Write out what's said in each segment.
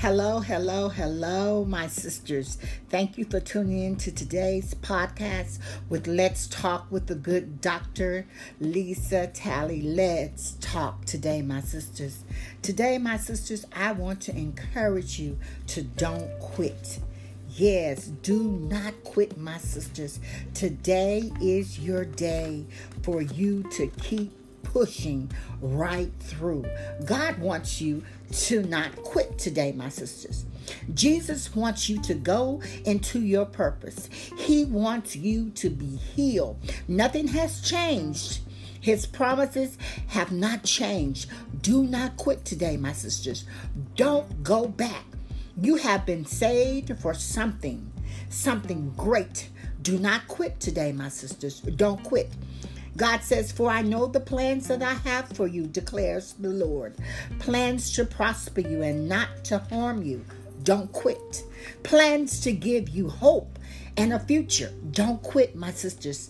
Hello, hello, hello, my sisters. Thank you for tuning in to today's podcast with Let's Talk with the Good Doctor, Lisa Talley. Let's talk today, my sisters. Today, my sisters, I want to encourage you to don't quit. Yes, do not quit, my sisters. Today is your day for you to keep pushing right through. God wants you to not quit today, my sisters. Jesus wants you to go into your purpose. He wants you to be healed. Nothing has changed. His promises have not changed. Do not quit today, my sisters. Don't go back. You have been saved for something, something great. Do not quit today, my sisters. Don't quit. God says, For I know the plans that I have for you, declares the Lord. Plans to prosper you and not to harm you. Don't quit. Plans to give you hope and a future. Don't quit, my sisters.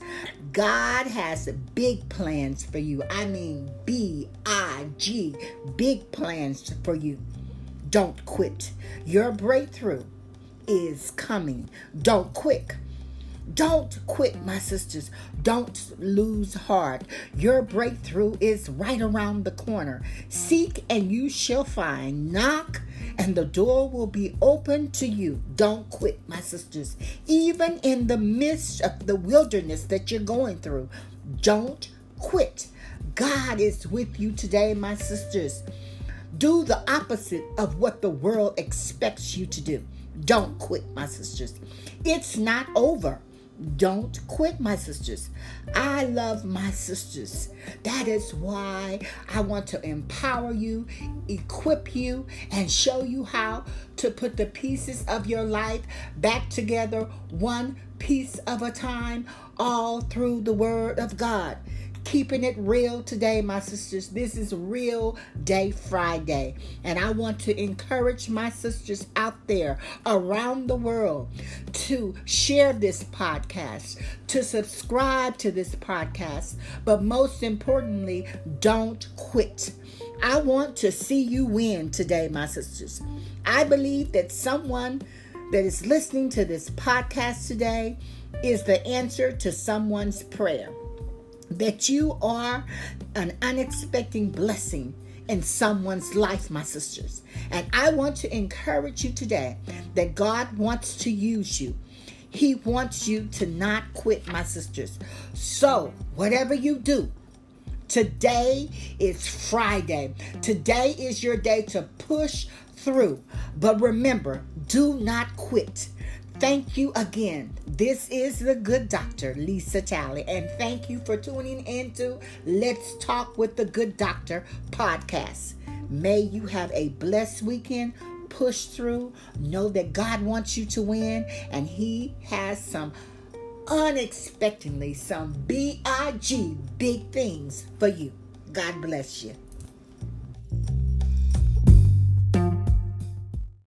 God has big plans for you. I mean, B I G, big plans for you. Don't quit. Your breakthrough is coming. Don't quit. Don't quit, my sisters. Don't lose heart. Your breakthrough is right around the corner. Seek and you shall find. Knock and the door will be open to you. Don't quit, my sisters. Even in the midst of the wilderness that you're going through, don't quit. God is with you today, my sisters. Do the opposite of what the world expects you to do. Don't quit, my sisters. It's not over. Don't quit, my sisters. I love my sisters. That is why I want to empower you, equip you, and show you how to put the pieces of your life back together, one piece of a time, all through the Word of God keeping it real today, my sisters. This is Real Day Friday. And I want to encourage my sisters out there around the world to share this podcast, to subscribe to this podcast, but most importantly, don't quit. I want to see you win today, my sisters. I believe that someone that is listening to this podcast today is the answer to someone's prayer that you are an unexpected blessing in someone's life, my sisters. And I want to encourage you today that God wants to use you. He wants you to not quit, my sisters. So, whatever you do, today is Friday. Today is your day to push through. But remember, do not quit. Thank you again. This is the good doctor, Lisa Talley, and thank you for tuning into Let's Talk with the Good Doctor podcast. May you have a blessed weekend. Push through. Know that God wants you to win, and He has some unexpectedly some B I G big things for you. God bless you.